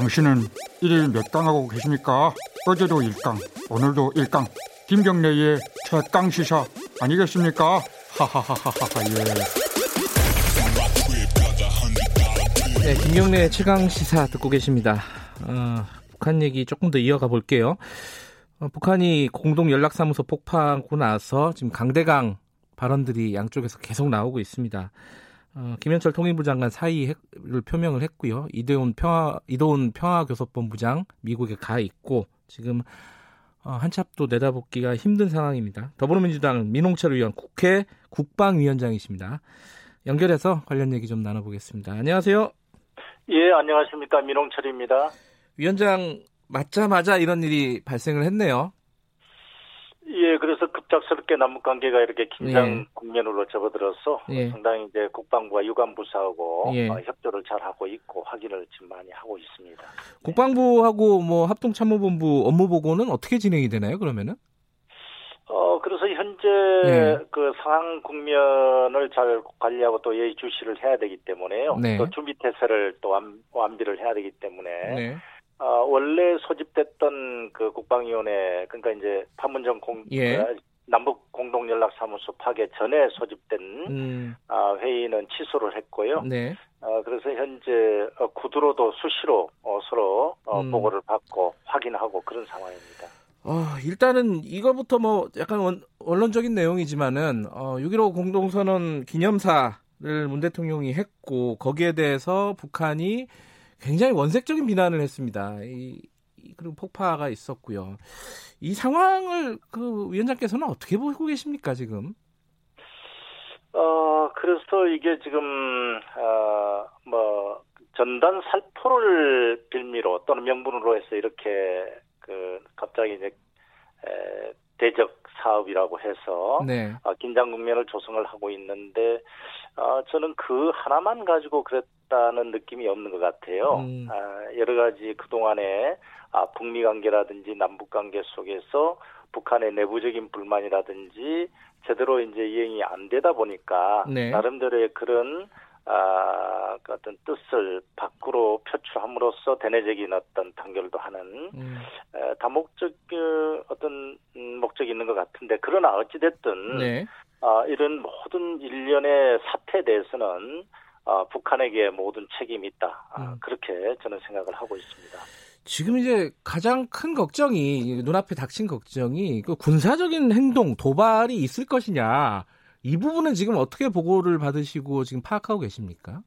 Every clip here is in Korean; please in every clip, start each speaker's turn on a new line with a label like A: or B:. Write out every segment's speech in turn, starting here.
A: 당신은 일일 몇 강 하고 계십니까? 어제도 1강, 오늘도 1강. 김경래의 최강 시사 아니겠습니까? 하하하하하 예.
B: 네, 김경래 최강 시사 듣고 계십니다. 어, 북한 얘기 조금 더 이어가 볼게요. 어, 북한이 공동 연락사무소 폭파하고 나서 지금 강대강 발언들이 양쪽에서 계속 나오고 있습니다. 어, 김현철 통일부 장관 사의를 표명을 했고요. 이도훈 평화 이도훈 평화교섭본부장 미국에 가 있고 지금 어, 한치 앞도 내다보기가 힘든 상황입니다. 더불어민주당 민홍철 의원 국회 국방위원장이십니다. 연결해서 관련 얘기 좀 나눠보겠습니다. 안녕하세요.
C: 예, 안녕하십니까. 민홍철입니다.
B: 위원장 맞자마자 이런 일이 발생을 했네요.
C: 예, 그래서 급작스럽게 남북 관계가 이렇게 긴장 예. 국면으로 접어들어서 예. 상당히 이제 국방부와 유관부사하고 예. 어, 협조를 잘 하고 있고 확인을 지금 많이 하고 있습니다.
B: 국방부하고 뭐 합동참모본부 업무 보고는 어떻게 진행이 되나요? 그러면은?
C: 어, 그래서 현재 예. 그 상황 국면을 잘 관리하고 또 예의주시를 해야 되기 때문에요. 네. 또 준비 태세를 또 완, 완비를 해야 되기 때문에 네. 어, 원래 소집됐던 그 국방위원회 그러니까 이제 판문점 공 예. 그 남북 공동연락사무소 파괴 전에 소집된 음. 어, 회의는 취소를 했고요. 네. 어, 그래서 현재 어, 구두로도 수시로 어, 서로 어, 음. 보고를 받고 확인하고 그런 상황입니다.
B: 어, 일단은 이거부터 뭐 약간 원, 원론적인 내용이지만은 어, 6.15 공동선언 기념사를 문 대통령이 했고 거기에 대해서 북한이 굉장히 원색적인 비난을 했습니다. 이, 그리고 폭파가 있었고요. 이 상황을 그 위원장께서는 어떻게 보고 계십니까 지금?
C: 어 그래서 이게 지금 어뭐 전단 살포를 빌미로 또는 명분으로 해서 이렇게 그 갑자기 이제 에, 대적 사업이라고 해서 네. 어, 긴장 국면을 조성을 하고 있는데 어, 저는 그 하나만 가지고 그랬 다는 느낌이 없는 것 같아요. 음. 아, 여러 가지 그 동안에 아, 북미 관계라든지 남북 관계 속에서 북한의 내부적인 불만이라든지 제대로 이제 이행이 안 되다 보니까 네. 나름대로의 그런 아, 그 어떤 뜻을 밖으로 표출함으로써 대내적인 어떤 단결도 하는 음. 에, 다목적 그 어떤 음, 목적이 있는 것 같은데 그러나 어찌 됐든 네. 아, 이런 모든 일련의 사태에 대해서는 아, 북한에게 모든 책임이 있다. 아, 음. 그렇게 저는 생각을 하고 있습니다.
B: 지금 이제 가장 큰 걱정이 눈앞에 닥친 걱정이 그 군사적인 행동 도발이 있을 것이냐 이 부분은 지금 어떻게 보고를 받으시고 지금 파악하고 계십니까?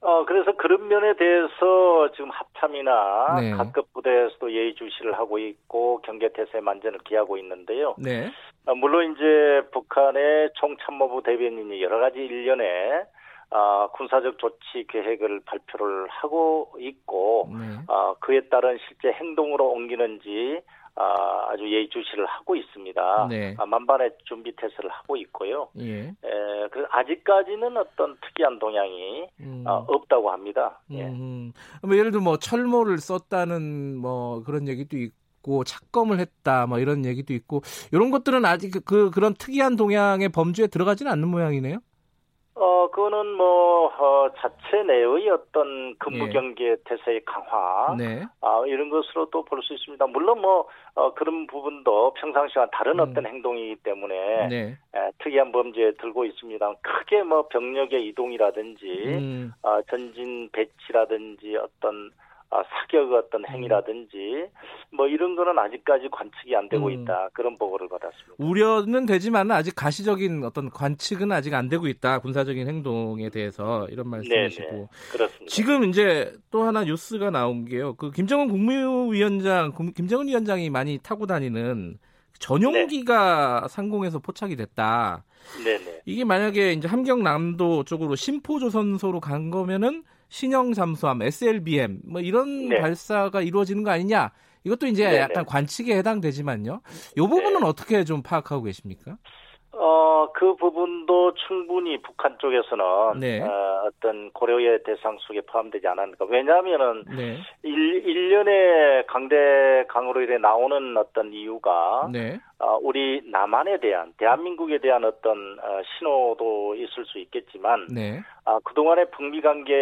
C: 어, 그래서 그런 면에 대해서 지금 합참이나 네. 각급 부대에서도 예의주시를 하고 있고 경계태세 만전을 기하고 있는데요. 네. 어, 물론 이제 북한의 총참모부 대변인이 여러 가지 일련의 어, 군사적 조치 계획을 발표를 하고 있고 네. 어, 그에 따른 실제 행동으로 옮기는지 아, 아주 예의주시를 하고 있습니다. 네. 아, 만반의 준비 태세를 하고 있고요. 예. 에, 그 아직까지는 어떤 특이한 동향이 음. 어, 없다고 합니다. 예.
B: 음. 뭐 예를 들어 뭐 철모를 썼다는 뭐 그런 얘기도 있고 착검을 했다 뭐 이런 얘기도 있고 이런 것들은 아직 그, 그 그런 특이한 동향의 범주에 들어가지는 않는 모양이네요.
C: 어, 그거는 뭐, 어, 자체 내의 어떤 근무 경계 예. 태세의 강화, 네. 아, 이런 것으로도 볼수 있습니다. 물론 뭐, 어, 그런 부분도 평상시와 다른 음. 어떤 행동이기 때문에, 네. 에, 특이한 범죄에 들고 있습니다. 크게 뭐 병력의 이동이라든지, 음. 어, 전진 배치라든지 어떤 아, 사격 어떤 행위라든지 뭐 이런 거는 아직까지 관측이 안 되고 음. 있다 그런 보고를 받았습니다.
B: 우려는 되지만 아직 가시적인 어떤 관측은 아직 안 되고 있다 군사적인 행동에 대해서 이런 말씀이시고 네네,
C: 그렇습니다.
B: 지금 이제 또 하나 뉴스가 나온 게요. 그 김정은 국무위원장 김정은 위원장이 많이 타고 다니는 전용기가 네. 상공에서 포착이 됐다. 네네. 이게 만약에 이제 함경남도 쪽으로 심포조선소로 간 거면은 신형 잠수함, SLBM 뭐 이런 네. 발사가 이루어지는 거 아니냐? 이것도 이제 네네. 약간 관측에 해당되지만요. 이 부분은 네. 어떻게 좀 파악하고 계십니까?
C: 어, 그 부분도 충분히 북한 쪽에서는 네. 어, 떤 고려의 대상 속에 포함되지 않았는가. 왜냐하면은 네. 일, 일련의 강대 강으로 인해 나오는 어떤 이유가 네. 어, 우리 남한에 대한 대한민국에 대한 어떤 어, 신호도 있을 수 있겠지만
B: 네.
C: 아, 그동안의 북미 관계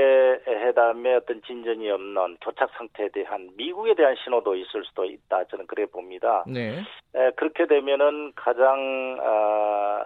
C: 회담의 어떤 진전이 없는 교착 상태에 대한 미국에 대한 신호도 있을 수도 있다. 저는 그래 봅니다.
B: 네.
C: 에, 그렇게 되면은 가장 아,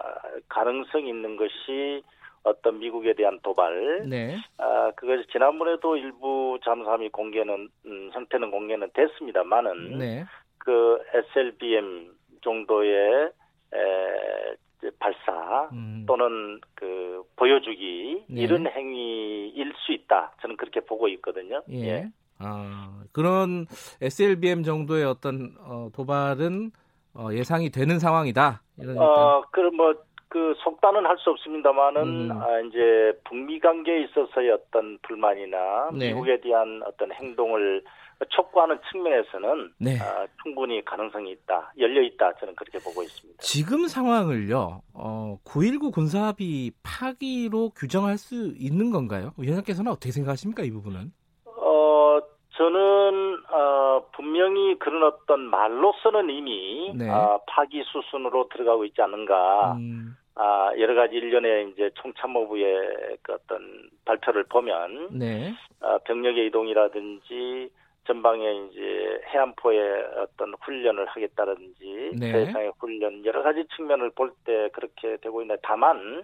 C: 가능성 있는 것이 어떤 미국에 대한 도발.
B: 네.
C: 아, 그것이 지난번에도 일부 잠수함이 공개는 음, 형태는 공개는 됐습니다만은
B: 네.
C: 그 SLBM 정도의 에, 발사
B: 음.
C: 또는 그 보여주기
B: 네.
C: 이런 행위일 수 있다. 저는 그렇게 보고 있거든요.
B: 예. 아, 그런 SLBM 정도의 어떤 어, 도발은 어, 예상이 되는 상황이다. 이런
C: 어, 그럼 뭐, 그, 속단은 할 수 없습니다만은,
B: 음.
C: 아, 이제, 북미 관계에 있어서의 어떤 불만이나,
B: 네.
C: 미국에 대한 어떤 행동을 촉구하는 측면에서는,
B: 네.
C: 아, 충분히 가능성이 있다, 열려 있다, 저는 그렇게 보고 있습니다.
B: 지금 상황을요, 어, 9.19 군사합의 파기로 규정할 수 있는 건가요? 위원장께서는 어떻게 생각하십니까, 이 부분은?
C: 어, 저는, 어, 분명히 그런 어떤 말로서는 이미,
B: 네.
C: 아, 파기 수순으로 들어가고 있지 않는가,
B: 음,
C: 아, 여러 가지 일련의 이제 총참모부의 그 어떤 발표를 보면,
B: 네.
C: 어, 병력의 이동이라든지 전방에 이제 해안포의 어떤 훈련을 하겠다든지
B: 네.
C: 세상의 훈련 여러 가지 측면을 볼 때 그렇게 되고 있는데 다만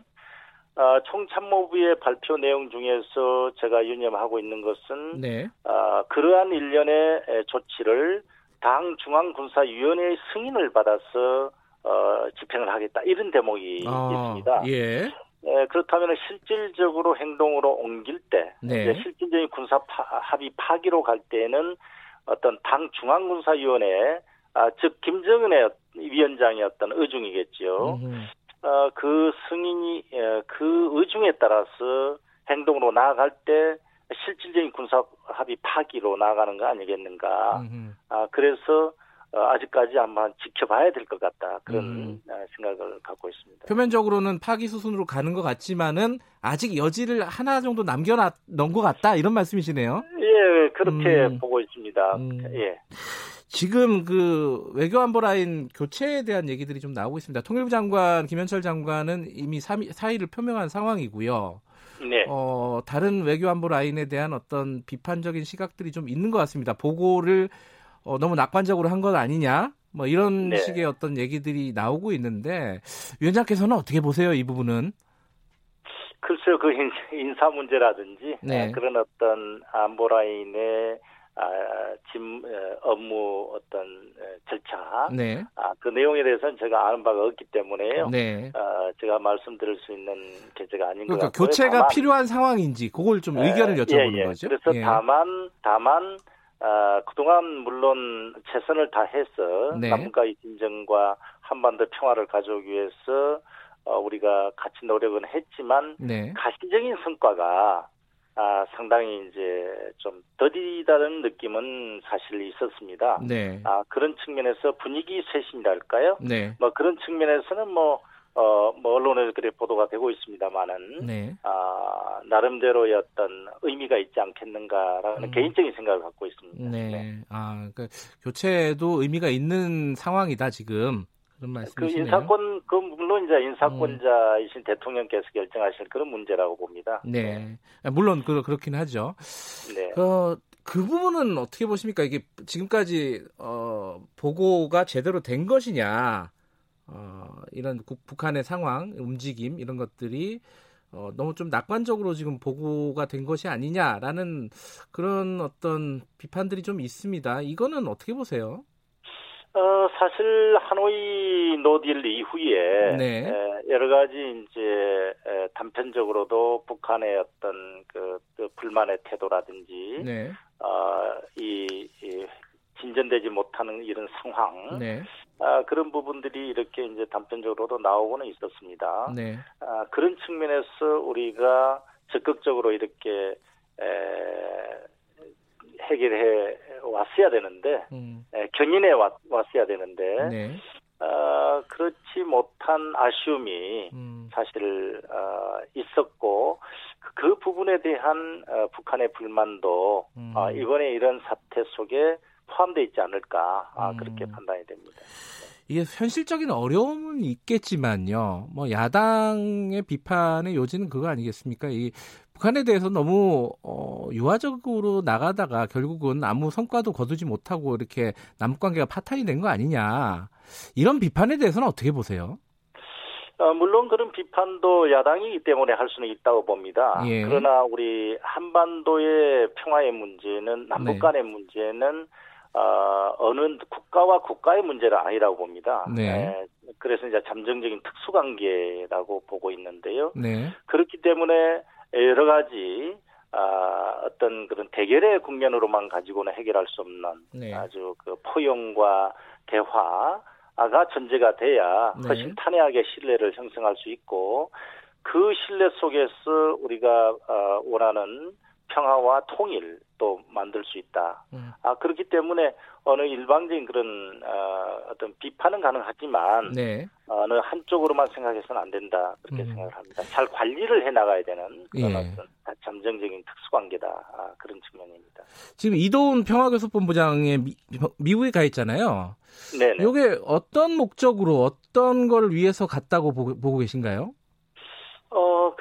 C: 어, 총참모부의 발표 내용 중에서 제가 유념하고 있는 것은
B: 네.
C: 어, 그러한 일련의 에, 조치를 당 중앙군사위원회의 승인을 받아서 어, 집행을 하겠다 이런 대목이
B: 아,
C: 있습니다.
B: 예.
C: 예, 그렇다면 실질적으로 행동으로 옮길 때,
B: 네.
C: 실질적인 군사 파, 합의 파기로 갈 때는 어떤 당 중앙군사위원회, 아, 즉 김정은의 위원장의 어떤 의중이겠지요.
B: 음,
C: 어, 그 승인이 예, 그 의중에 따라서 행동으로 나아갈 때 실질적인 군사 합의 파기로 나아가는 거 아니겠는가.
B: 음,
C: 아, 그래서 어, 아직까지 한번 지켜봐야 될 것 같다 그런
B: 음.
C: 어, 생각을 갖고 있습니다.
B: 표면적으로는 파기 수순으로 가는 것 같지만은 아직 여지를 하나 정도 남겨놓은 것 같다 이런 말씀이시네요.
C: 예, 그렇게
B: 음.
C: 보고 있습니다.
B: 음.
C: 예.
B: 지금 그 외교안보 라인 교체에 대한 얘기들이 좀 나오고 있습니다. 통일부 장관 김현철 장관은 이미 사의를 표명한 상황이고요.
C: 네.
B: 어, 다른 외교안보 라인에 대한 어떤 비판적인 시각들이 좀 있는 것 같습니다. 보고를 어, 너무 낙관적으로 한 것 아니냐? 뭐 이런
C: 네.
B: 식의 어떤 얘기들이 나오고 있는데 위원장께서는 어떻게 보세요? 이 부분은?
C: 글쎄요, 그 인- 인사 문제라든지
B: 네.
C: 아, 그런 어떤 안보 라인의 아, 짐 어, 업무 어떤 어, 절차,
B: 네.
C: 아, 그 내용에 대해서는 제가 아는 바가 없기 때문에요.
B: 네.
C: 어, 제가 말씀드릴 수 있는 계제가 아닌 것
B: 그러니까
C: 같고요.
B: 교체가
C: 다만,
B: 필요한 상황인지 그걸 좀 의견을
C: 예,
B: 여쭤보는
C: 예, 예.
B: 거죠.
C: 그래서
B: 예.
C: 다만 다만 아, 그동안 물론 최선을 다해서
B: 네.
C: 남북과의 진정과 한반도 평화를 가져오기 위해서 어, 우리가 같이 노력은 했지만
B: 네.
C: 가시적인 성과가 아, 상당히 이제 좀 더디다는 느낌은 사실 있었습니다.
B: 네.
C: 아, 그런 측면에서 분위기 쇄신이랄까요?
B: 네.
C: 뭐 그런 측면에서는 뭐, 어, 뭐 언론에서 그래 보도가 되고 있습니다만은
B: 네.
C: 아, 나름대로의 어떤 의미가 있지 않겠는가라는
B: 음.
C: 개인적인 생각을 갖고 있습니다.
B: 네. 아, 그 교체도 의미가 있는 상황이다 지금 그런
C: 그
B: 말씀이시네요.
C: 인사권, 그 물론 이제 인사권자이신 대통령께서 결정하실 그런 문제라고 봅니다.
B: 네. 아, 물론 그, 그렇긴 하죠.
C: 네.
B: 어, 그 부분은 어떻게 보십니까? 이게 지금까지 어, 보고가 제대로 된 것이냐? 어, 이런 국- 북한의 상황, 움직임 이런 것들이 어, 너무 좀 낙관적으로 지금 보고가 된 것이 아니냐라는 그런 어떤 비판들이 좀 있습니다. 이거는 어떻게 보세요?
C: 어, 사실 하노이 노딜 이후에
B: 네.
C: 에, 여러 가지 이제 에, 단편적으로도 북한의 어떤 그, 그 불만의 태도라든지
B: 네,
C: 어, 이, 이 진전되지 못하는 이런 상황
B: 네,
C: 아, 그런 부분들이 이렇게 이제 단편적으로도 나오고는 있었습니다.
B: 네,
C: 아, 그런 측면에서 우리가 적극적으로 이렇게 에, 해결해 왔어야 되는데
B: 음,
C: 에, 견인해 왔, 왔어야 되는데
B: 네,
C: 어, 그렇지 못한 아쉬움이
B: 음,
C: 사실 어, 있었고 그, 그 부분에 대한 어, 북한의 불만도
B: 음.
C: 어, 이번에 이런 사태 속에 포함되어 있지 않을까 아,
B: 음.
C: 그렇게 판단이 됩니다.
B: 이게 현실적인 어려움은 있겠지만요. 뭐 야당의 비판의 요지는 그거 아니겠습니까? 이 북한에 대해서 너무 어, 유화적으로 나가다가 결국은 아무 성과도 거두지 못하고 이렇게 남북 관계가 파탄이 된 거 아니냐. 이런 비판에 대해서는 어떻게 보세요?
C: 어, 물론 그런 비판도 야당이기 때문에 할 수는 있다고 봅니다. 예. 그러나 우리 한반도의 평화의 문제는 남북 네. 간의 네. 문제는 어, 어느 국가와 국가의 문제가 아니라고 봅니다. 네. 네. 그래서 이제 잠정적인 특수관계라고 보고 있는데요. 네. 그렇기 때문에 여러 가지 아, 어떤 그런 대결의 국면으로만 가지고는 해결할 수 없는 네. 아주 그 포용과 대화 가 전제가 돼야 네. 훨씬 탄회하게 신뢰를 형성할 수 있고 그 신뢰 속에서 우리가 어, 원하는 평화와 통일도 만들 수 있다. 음. 아 그렇기 때문에 어느 일방적인 그런 어, 어떤 비판은 가능하지만 네. 어느 한쪽으로만 생각해서는 안 된다 그렇게 음. 생각을 합니다. 잘 관리를 해 나가야 되는 그런 예. 어떤 잠정적인 특수관계다 아, 그런 측면입니다.
B: 지금 이도훈 평화교섭본부장의 미, 미국에 가 있잖아요. 네. 이게 어떤 목적으로 어떤 걸 위해서 갔다고 보고, 보고 계신가요?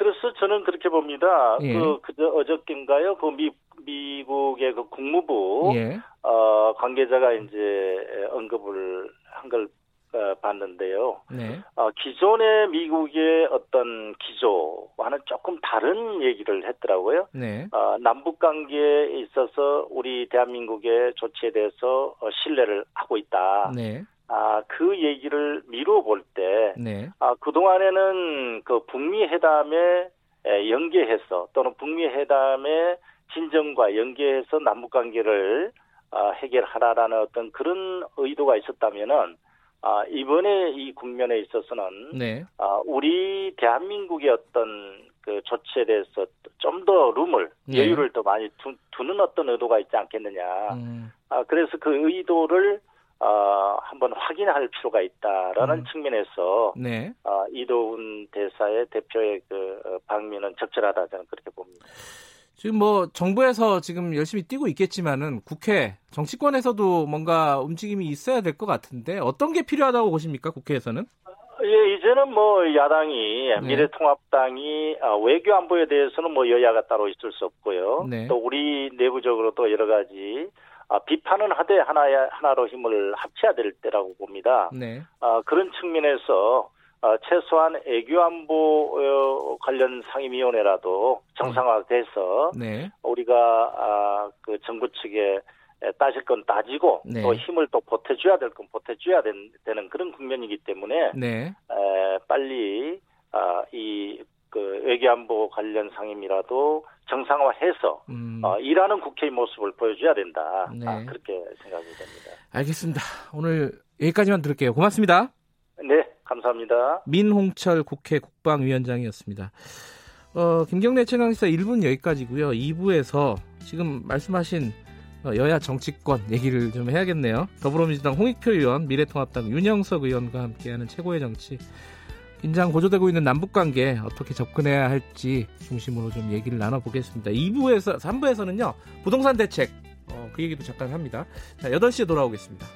C: 어, 그래서 저는 그렇게 봅니다. 예. 그, 그저 어저께인가요? 그 미, 미국의 그 국무부, 예. 어, 관계자가 이제 언급을 한걸 어, 봤는데요. 네. 어, 기존의 미국의 어떤 기조와는 조금 다른 얘기를 했더라고요. 네. 어, 남북 관계에 있어서 우리 대한민국의 조치에 대해서 어, 신뢰를 하고 있다. 네. 아, 그 얘기를 미루어 볼 때, 네. 아, 그동안에는 그 북미 회담에 연계해서 또는 북미 회담의 진정과 연계해서 남북 관계를 아, 해결하라라는 어떤 그런 의도가 있었다면은 아, 이번에 이 국면에 있어서는 네. 아, 우리 대한민국의 어떤 그 조치에 대해서 좀 더 룸을 네. 여유를 더 많이 두, 는 어떤 의도가 있지 않겠느냐. 음. 아, 그래서 그 의도를 어, 한번 확인할 필요가 있다라는 음. 측면에서 네. 어, 이도훈 대사의 대표의 그 어, 방미는 적절하다 저는 그렇게 봅니다.
B: 지금 뭐 정부에서 지금 열심히 뛰고 있겠지만은 국회 정치권에서도 뭔가 움직임이 있어야 될 것 같은데 어떤 게 필요하다고 보십니까 국회에서는?
C: 예, 이제는 뭐 야당이 네. 미래통합당이 아, 외교 안보에 대해서는 뭐 여야가 따로 있을 수 없고요. 네. 또 우리 내부적으로도 여러 가지 아, 비판은 하되 하나 하나로 힘을 합쳐야 될 때라고 봅니다. 네. 아, 그런 측면에서 어, 최소한 애교안보 어, 관련 상임위원회라도 정상화돼서 네. 우리가 아, 그 정부 측에 따질 건 따지고 네. 또 힘을 또 보태줘야 될 건 보태줘야 된, 되는 그런 국면이기 때문에 네. 에, 빨리 아, 이그 외교안보 관련 상임이라도 정상화해서 음. 어, 일하는 국회의 모습을 보여줘야 된다. 네. 아, 그렇게 생각이 됩니다.
B: 알겠습니다. 오늘 여기까지만 들을게요. 고맙습니다.
C: 네. 감사합니다.
B: 민홍철 국회 국방위원장이었습니다. 어, 김경래 최강시사 1분 여기까지고요. 2부에서 지금 말씀하신 어, 여야 정치권 얘기를 좀 해야겠네요. 더불어민주당 홍익표 의원, 미래통합당 윤영석 의원과 함께하는 최고의 정치. 긴장 고조되고 있는 남북 관계 어떻게 접근해야 할지 중심으로 좀 얘기를 나눠보겠습니다. 2부에서, 3부에서는요, 부동산 대책, 어, 그 얘기도 잠깐 합니다. 자, 8시에 돌아오겠습니다.